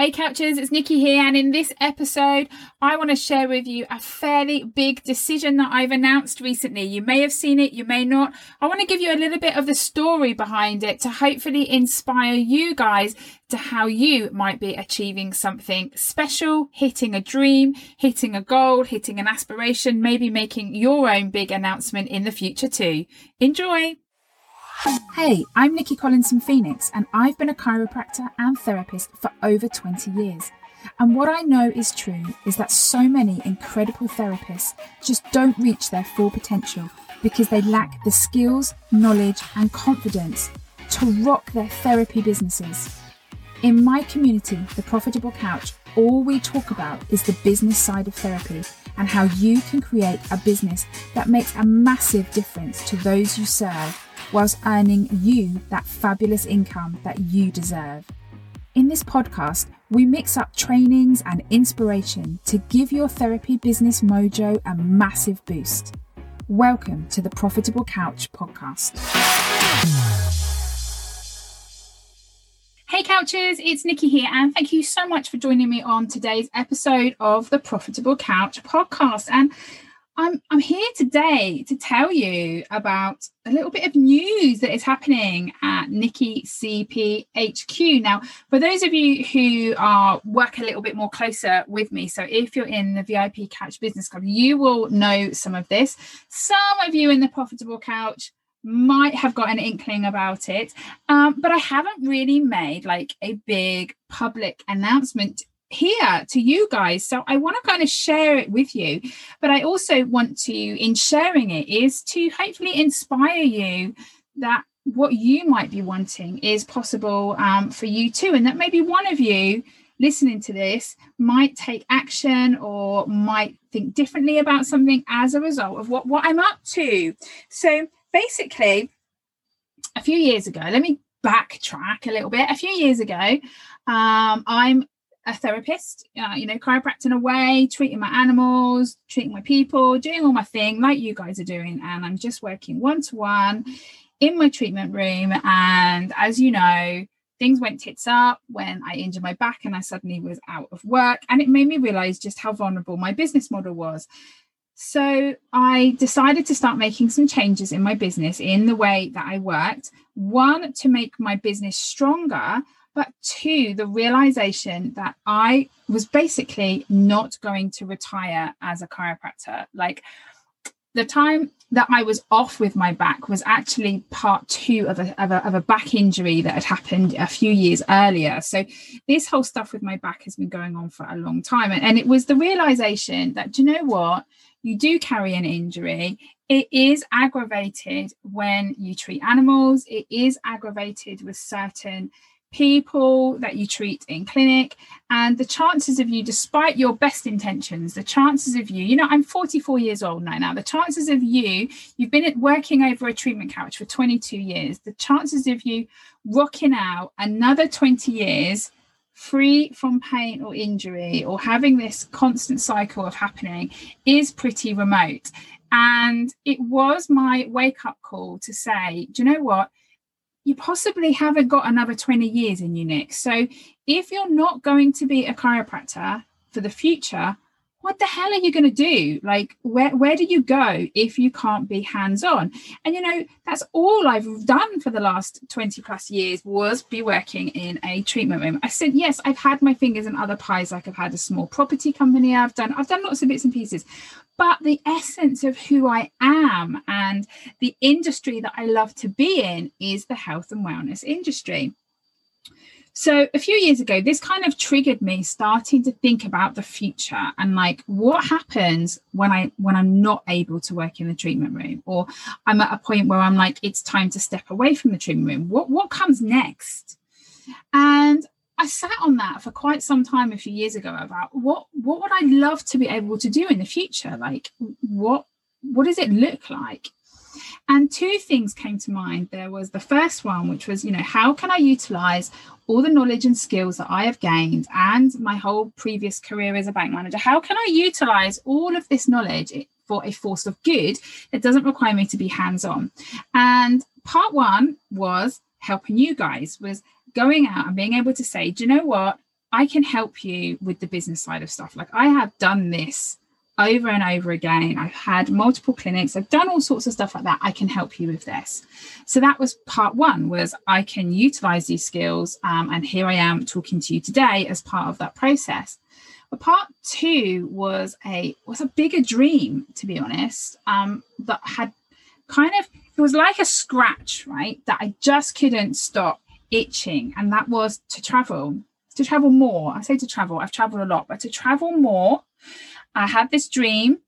Hey Couchers, it's Nikki here, and in this episode, I want to share with you a fairly big decision that I've announced recently. You may have seen it, you may not. I want to give you a little bit of the story behind it to hopefully inspire you guys to how you might be achieving something special, hitting a dream, hitting a goal, hitting an aspiration, maybe making your own big announcement in the future too. Enjoy! Hey, I'm Nikki Collins from Phoenix, and I've been a chiropractor and therapist for over 20 years. And what I know is true is that so many incredible therapists just don't reach their full potential because they lack the skills, knowledge, and confidence to rock their therapy businesses. In my community, The Profitable Couch, all we talk about is the business side of therapy and how you can create a business that makes a massive difference to those you serve whilst earning you that fabulous income that you deserve. In this podcast, we mix up trainings and inspiration to give your therapy business mojo a massive boost. Welcome to the Profitable Couch podcast. Hey Couchers, it's Nikki here, and thank you so much for joining me on today's episode of the Profitable Couch podcast. And today to tell you about a little bit of news that is happening at Nikki CP HQ. Now, for those of you who are work a little bit more closer with me, so if you're in the VIP Couch Business Club, you will know some of this. Some of you in the Profitable Couch might have got an inkling about it, um, but I haven't really made like a big public announcement here to you guys. So I want to kind of share it with you. But I also want to, in sharing it, is to hopefully inspire you that what you might be wanting is possible um, for you too. And that maybe one of you listening to this might take action or might think differently about something as a result of what, what I'm up to. So basically, a few years ago, let me backtrack a little bit. A few years ago, um, I'm a therapist, uh, you know, chiropracting away, treating my animals, treating my people, doing all my thing like you guys are doing. And I'm just working one to one in my treatment room. And as you know, things went tits up when I injured my back and I suddenly was out of work. And it made me realize just how vulnerable my business model was. So I decided to start making some changes in my business in the way that I worked. One, to make my business stronger but two, the realization that I was basically not going to retire as a chiropractor. Like the time that I was off with my back was actually part two of a, of a, of a back injury that had happened a few years earlier. So this whole stuff with my back has been going on for a long time. And, and it was the realization that, do you know what? You do carry an injury. It is aggravated when you treat animals. It is aggravated with certain people that you treat in clinic and the chances of you despite your best intentions the chances of you you know i'm 44 years old now now the chances of you you've been working over a treatment couch for 22 years the chances of you rocking out another 20 years free from pain or injury or having this constant cycle of happening is pretty remote. And it was my wake up call to say do you know what you possibly haven't got another 20 years in you, Nick. So if you're not going to be a chiropractor for the future, what the hell are you going to do? Like where where do you go if you can't be hands on and you know that's all i've done for the last 20 plus years was be working in a treatment room. I said yes i've had my fingers in other pies like i've had a small property company i've done. I've done lots of bits and pieces. But the essence of who i am and the industry that i love to be in is the health and wellness industry so a few years ago, this kind of triggered me starting to think about the future and like what happens when I when I'm not able to work in the treatment room, or I'm at a point where I'm like, it's time to step away from the treatment room. What what comes next? And I sat on that for quite some time a few years ago about what what would I love to be able to do in the future? Like what what does it look like? And two things came to mind. There was the first one, which was, you know, how can I utilize all the knowledge and skills that I have gained and my whole previous career as a bank manager? How can I utilize all of this knowledge for a force of good that doesn't require me to be hands on? And part one was helping you guys, was going out and being able to say, do you know what? I can help you with the business side of stuff. Like I have done this over and over again. I've had multiple clinics. I've done all sorts of stuff like that. I can help you with this. So that was part one was I can utilize these skills. Um, and here I am talking to you today as part of that process. But part two was a was a bigger dream, to be honest, um, that had kind of it was like a scratch, right? That I just couldn't stop itching, and that was to travel, to travel more. I say to travel, I've traveled a lot, but to travel more. I had this dream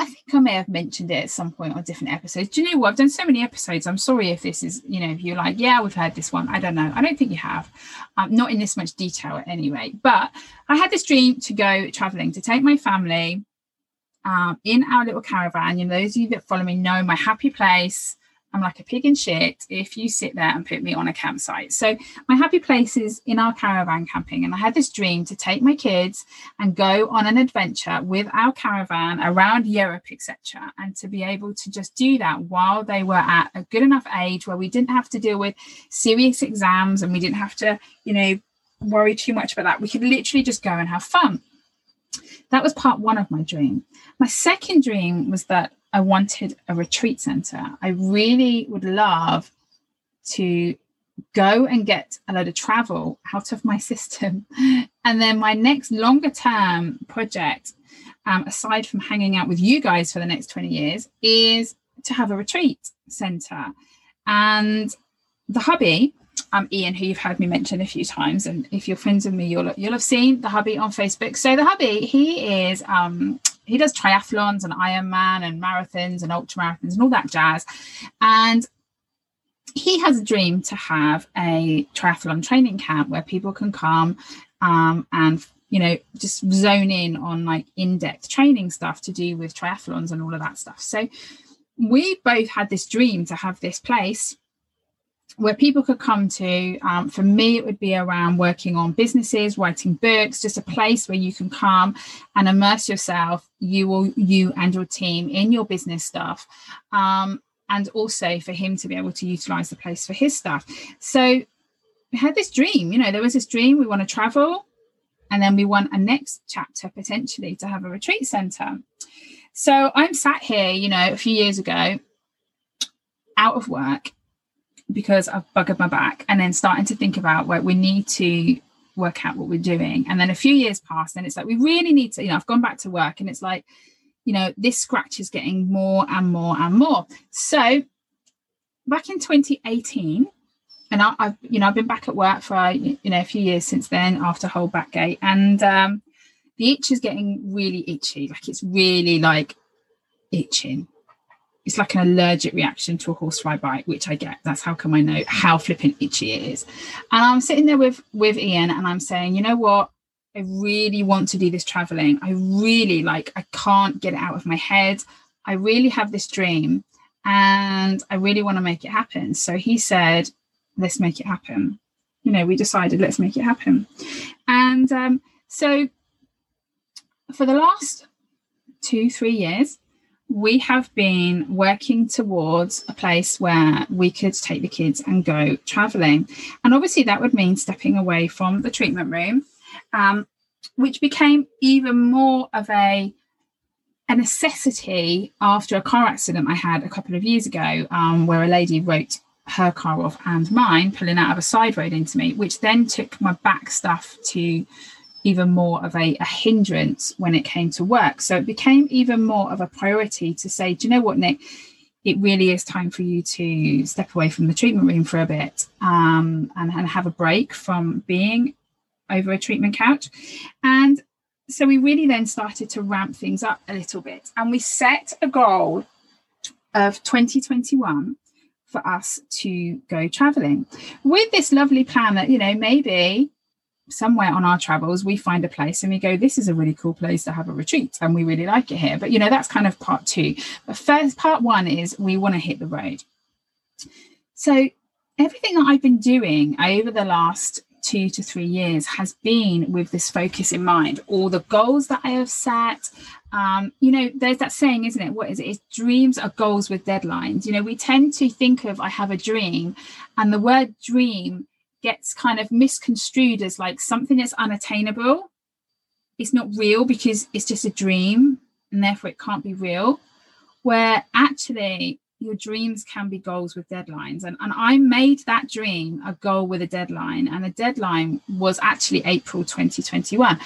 I think I may have mentioned it at some point on different episodes. Do you know what? I've done so many episodes. I'm sorry if this is, you know, if you're like, yeah, we've heard this one. I don't know. I don't think you have. Um, not in this much detail anyway. But I had this dream to go traveling, to take my family um, in our little caravan. You know, those of you that follow me know my happy place. I'm like a pig in shit if you sit there and put me on a campsite. So my happy place is in our caravan camping. And I had this dream to take my kids and go on an adventure with our caravan around Europe, etc. And to be able to just do that while they were at a good enough age where we didn't have to deal with serious exams and we didn't have to, you know, worry too much about that. We could literally just go and have fun. That was part one of my dream. My second dream was that I wanted a retreat center. I really would love to go and get a load of travel out of my system. And then my next longer term project, um, aside from hanging out with you guys for the next 20 years, is to have a retreat center. And the hubby, um, Ian, who you've heard me mention a few times, and if you're friends with me, you'll you'll have seen the hubby on Facebook. So the hubby, he is um, he does triathlons and Ironman and marathons and ultra marathons and all that jazz. And he has a dream to have a triathlon training camp where people can come um, and you know just zone in on like in-depth training stuff to do with triathlons and all of that stuff so we both had this dream to have this place where people could come to. Um, for me, it would be around working on businesses, writing books, just a place where you can come and immerse yourself, you or you and your team in your business stuff. Um, and also for him to be able to utilize the place for his stuff. So we had this dream, you know, there was this dream we want to travel, and then we want a next chapter potentially to have a retreat center. So I'm sat here, you know, a few years ago, out of work, because I've buggered my back, and then starting to think about where we need to work out what we're doing. And then a few years pass, and it's like we really need to, you know, I've gone back to work, and it's like, you know, this scratch is getting more and more and more. So back in 2018, and I, have you know I've been back at work for you know a few years since then after whole backgate, and um, the itch is getting really itchy. Like it's really like itching it's like an allergic reaction to a horsefly bite, which I get. That's how come I know how flippant itchy it is. And I'm sitting there with with Ian, and I'm saying, you know what? I really want to do this traveling. I really like. I can't get it out of my head. I really have this dream, and I really want to make it happen. So he said, "Let's make it happen." You know, we decided let's make it happen, and um, so for the last two, three years, we have been working towards a place where we could take the kids and go traveling. And obviously, that would mean stepping away from the treatment room, um, which became even more of a, a necessity after a car accident I had a couple of years ago, um, where a lady wrote her car off and mine, pulling out of a side road into me, which then took my back stuff to even more of a, a, hindrance when it came to work. So it became even more of a priority to say, do you know what, Nick? It really is time for you to step away from the treatment room for a bit um, and, and have a break from being over a treatment couch. And so we really then started to ramp things up a little bit. And we set a goal of 2021 for us to go traveling with this lovely plan that, you know, maybe somewhere on our travels we find a place and we go this is a really cool place to have a retreat and we really like it here. But you know that's kind of part two. But first part one is we want to hit the road. So everything that i've been doing over the last two to three years has been with this focus in mind. All the goals that i have set um, you know there's that saying isn't it? What is it? It's dreams are goals with deadlines. You know we tend to think of i have a dream and the word dream gets kind of misconstrued as like something that's unattainable. It's not real because it's just a dream and therefore it can't be real. Where actually your dreams can be goals with deadlines. And, and I made that dream a goal with a deadline. And the deadline was actually April 2021.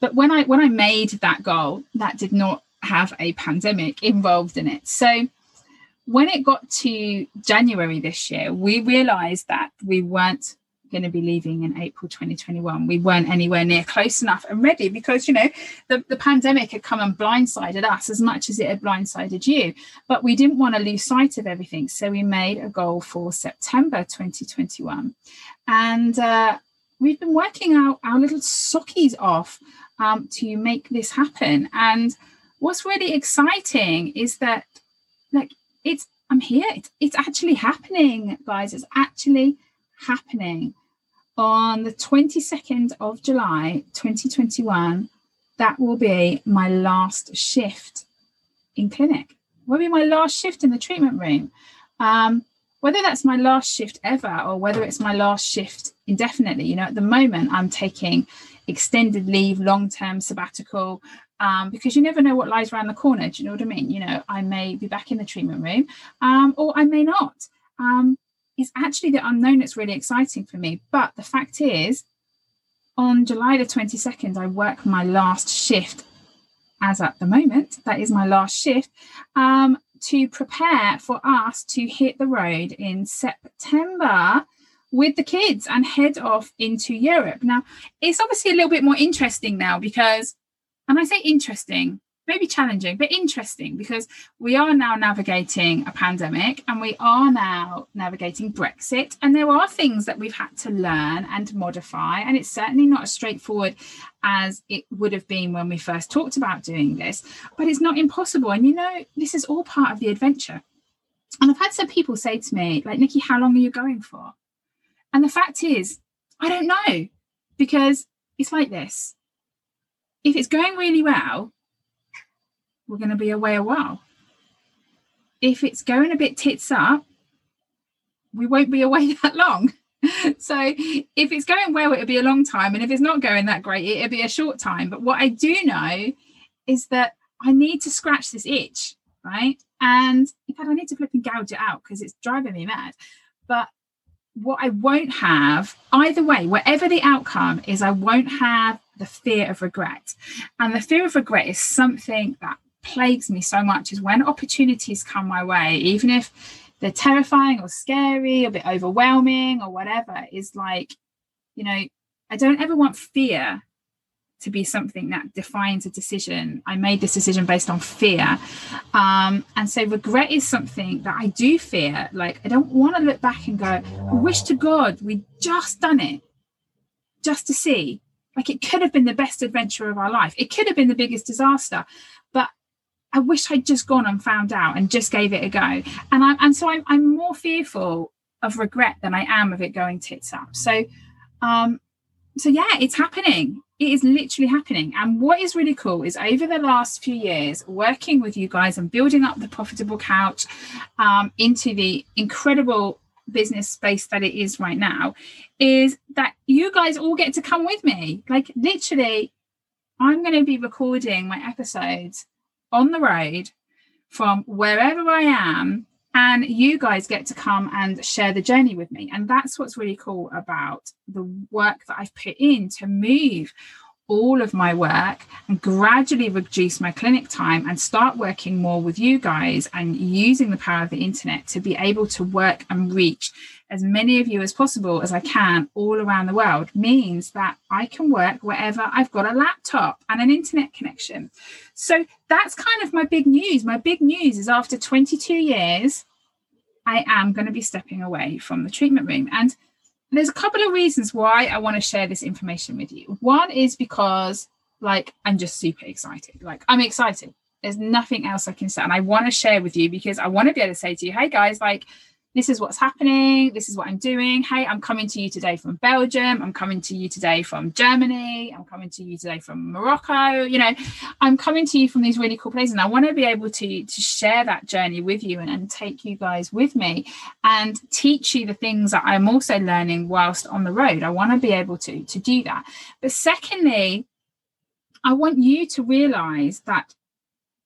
But when I when I made that goal, that did not have a pandemic involved in it. So when it got to January this year, we realized that we weren't going to be leaving in April 2021. We weren't anywhere near close enough and ready because, you know, the, the pandemic had come and blindsided us as much as it had blindsided you. But we didn't want to lose sight of everything. So we made a goal for September 2021. And uh, we've been working out our little sockies off um, to make this happen. And what's really exciting is that, like, it's I'm here. It's, it's actually happening, guys. It's actually happening on the 22nd of July 2021. That will be my last shift in clinic. Will be my last shift in the treatment room. Um, whether that's my last shift ever or whether it's my last shift indefinitely, you know, at the moment I'm taking extended leave, long term sabbatical, um, because you never know what lies around the corner. Do you know what I mean? You know, I may be back in the treatment room um, or I may not. Um, it's actually the unknown that's really exciting for me. But the fact is, on July the 22nd, I work my last shift as at the moment. That is my last shift um, to prepare for us to hit the road in September with the kids and head off into Europe. Now, it's obviously a little bit more interesting now because, and I say interesting, maybe challenging, but interesting because we are now navigating a pandemic and we are now navigating Brexit. And there are things that we've had to learn and modify. And it's certainly not as straightforward as it would have been when we first talked about doing this, but it's not impossible. And you know, this is all part of the adventure. And I've had some people say to me, like, Nikki, how long are you going for? And the fact is, I don't know because it's like this. If it's going really well, we're going to be away a while. If it's going a bit tits up, we won't be away that long. so if it's going well, it'll be a long time. And if it's not going that great, it'll be a short time. But what I do know is that I need to scratch this itch, right? And in fact, I need to flip and gouge it out because it's driving me mad. But what I won't have, either way, whatever the outcome is, I won't have the fear of regret. And the fear of regret is something that plagues me so much is when opportunities come my way, even if they're terrifying or scary, a bit overwhelming or whatever, is like, you know, I don't ever want fear to be something that defines a decision. I made this decision based on fear. Um, and so regret is something that I do fear. Like, I don't want to look back and go, I wish to God we'd just done it just to see. Like, it could have been the best adventure of our life, it could have been the biggest disaster. But I wish I'd just gone and found out and just gave it a go. And I and so I'm, I'm more fearful of regret than I am of it going tits up. So um so yeah, it's happening. It is literally happening. And what is really cool is over the last few years, working with you guys and building up the profitable couch um, into the incredible business space that it is right now, is that you guys all get to come with me. Like literally, I'm going to be recording my episodes on the road from wherever I am, and you guys get to come and share the journey with me. And that's what's really cool about the work that I've put in to move all of my work and gradually reduce my clinic time and start working more with you guys and using the power of the internet to be able to work and reach as many of you as possible as I can all around the world means that I can work wherever I've got a laptop and an internet connection. So that's kind of my big news. My big news is after 22 years, I am going to be stepping away from the treatment room. And there's a couple of reasons why I want to share this information with you. One is because, like, I'm just super excited. Like, I'm excited. There's nothing else I can say. And I want to share with you because I want to be able to say to you, hey guys, like, this is what's happening. This is what I'm doing. Hey, I'm coming to you today from Belgium. I'm coming to you today from Germany. I'm coming to you today from Morocco. You know, I'm coming to you from these really cool places. And I want to be able to, to share that journey with you and, and take you guys with me and teach you the things that I'm also learning whilst on the road. I want to be able to, to do that. But secondly, I want you to realize that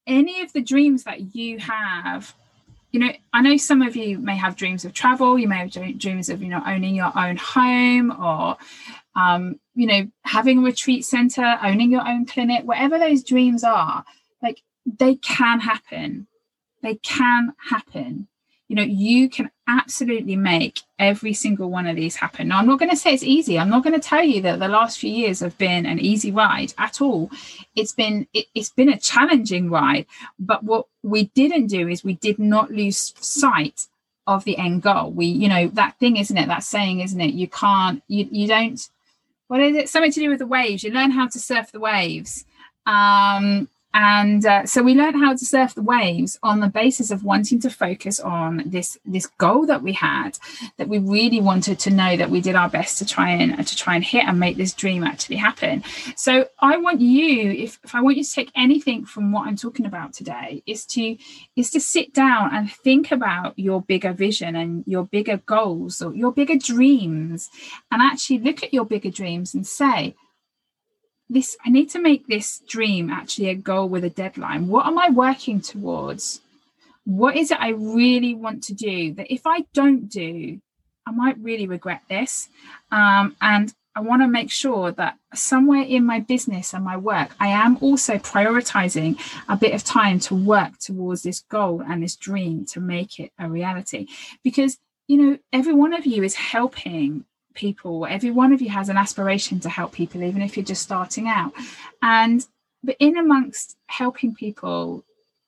any of the dreams that you have you know, I know some of you may have dreams of travel. You may have dreams of, you know, owning your own home or, um, you know, having a retreat center, owning your own clinic, whatever those dreams are, like they can happen. They can happen you know you can absolutely make every single one of these happen. Now i'm not going to say it's easy. I'm not going to tell you that the last few years have been an easy ride at all. It's been it, it's been a challenging ride but what we didn't do is we did not lose sight of the end goal. We you know that thing isn't it? That saying isn't it? You can't you, you don't what is it? Something to do with the waves. You learn how to surf the waves. Um and uh, so we learned how to surf the waves on the basis of wanting to focus on this this goal that we had that we really wanted to know that we did our best to try and to try and hit and make this dream actually happen. So i want you if, if i want you to take anything from what i'm talking about today is to is to sit down and think about your bigger vision and your bigger goals or your bigger dreams. And actually look at your bigger dreams and say this i need to make this dream actually a goal with a deadline. What am i working towards? What is it i really want to do that if i don't do i might really regret this. Um, and i want to make sure that somewhere in my business and my work i am also prioritizing a bit of time to work towards this goal and this dream to make it a reality. Because you know every one of you is helping people every one of you has an aspiration to help people even if you're just starting out. And but in amongst helping people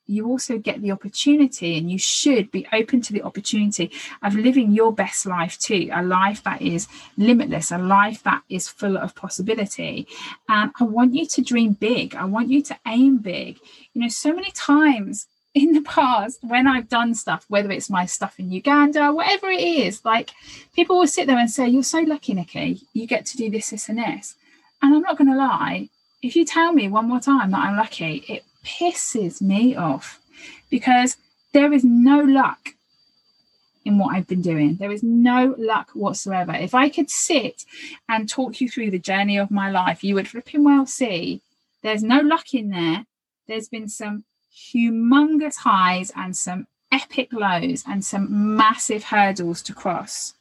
you also get the opportunity and you should be open to the opportunity of living your best life too a life that is limitless a life that is full of possibility. And i want you to dream big. I want you to aim big. You know so many times in the past when I've done stuff, whether it's my stuff in Uganda, whatever it is, like people will sit there and say, You're so lucky, Nikki, you get to do this, this, and this. And I'm not going to lie, if you tell me one more time that I'm lucky, it pisses me off because there is no luck in what I've been doing. There is no luck whatsoever. If I could sit and talk you through the journey of my life, you would flipping well see there's no luck in there. There's been some humongous highs and some epic lows and some massive hurdles to cross.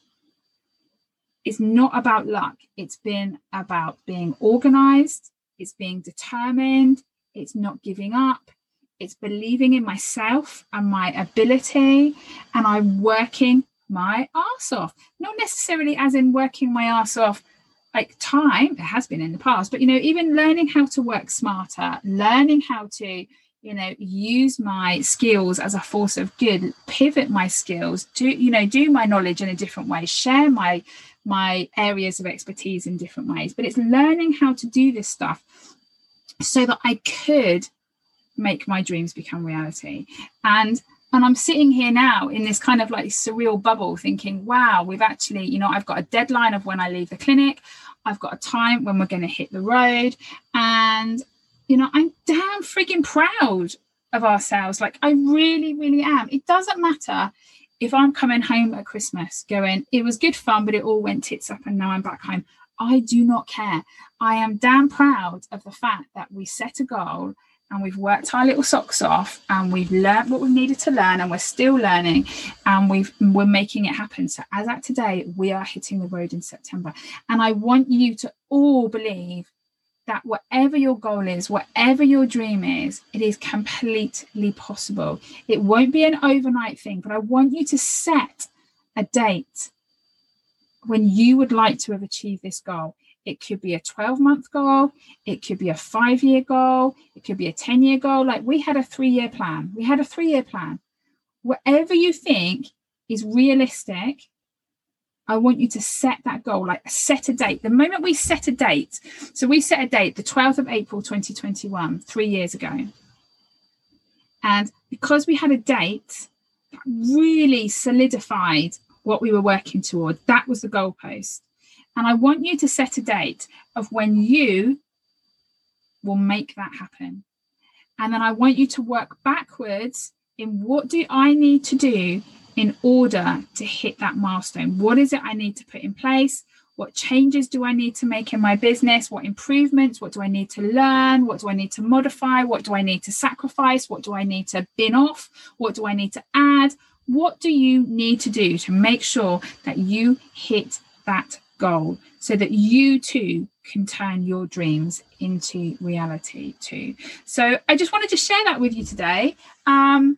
It's not about luck, it's been about being organized, it's being determined, it's not giving up, it's believing in myself and my ability, and I'm working my ass off. Not necessarily as in working my ass off like time, it has been in the past, but you know, even learning how to work smarter, learning how to you know use my skills as a force of good pivot my skills do you know do my knowledge in a different way share my my areas of expertise in different ways. But it's learning how to do this stuff so that i could make my dreams become reality. And and i'm sitting here now in this kind of like surreal bubble thinking wow we've actually you know i've got a deadline of when i leave the clinic. I've got a time when we're going to hit the road. And you know, I'm damn frigging proud of ourselves. Like, I really, really am. It doesn't matter if I'm coming home at Christmas going, it was good fun, but it all went tits up and now I'm back home. I do not care. I am damn proud of the fact that we set a goal and we've worked our little socks off and we've learned what we needed to learn and we're still learning and we've we're making it happen so as at today we are hitting the road in september and i want you to all believe that whatever your goal is, whatever your dream is, it is completely possible. It won't be an overnight thing, but I want you to set a date when you would like to have achieved this goal. It could be a 12 month goal, it could be a five year goal, it could be a 10 year goal. Like we had a three year plan. We had a three year plan. Whatever you think is realistic I want you to set that goal, like set a date. The moment we set a date, so we set a date, the 12th of April 2021, three years ago. And because we had a date, that really solidified what we were working toward. That was the goalpost. And I want you to set a date of when you will make that happen. And then I want you to work backwards in what do I need to do in order to hit that milestone? What is it I need to put in place? What changes do I need to make in my business? What improvements? What do I need to learn? What do I need to modify? What do I need to sacrifice? What do I need to bin off? What do I need to add? What do you need to do to make sure that you hit that goal so that you too can turn your dreams into reality too? So I just wanted to share that with you today um,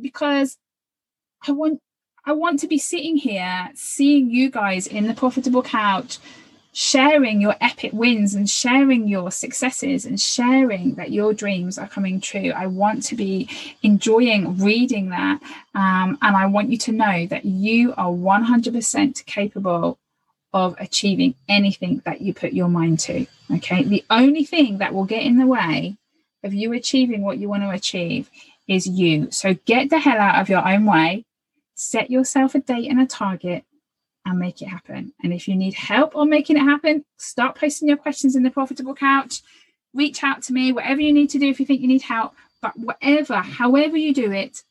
because I want I want to be sitting here seeing you guys in the profitable couch sharing your epic wins and sharing your successes and sharing that your dreams are coming true. I want to be enjoying reading that. Um, and I want you to know that you are 100% capable of achieving anything that you put your mind to. Okay. The only thing that will get in the way of you achieving what you want to achieve is you. So get the hell out of your own way set yourself a date and a target and make it happen. And if you need help on making it happen, start posting your questions in the profitable couch. Reach out to me, whatever you need to do if you think you need help. But whatever, however you do it,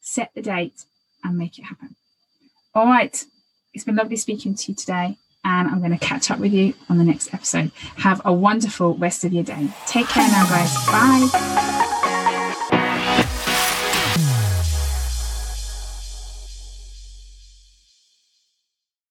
set the date and make it happen. All right. It's been lovely speaking to you today. And I'm going to catch up with you on the next episode. Have a wonderful rest of your day. Take care now, guys. Bye.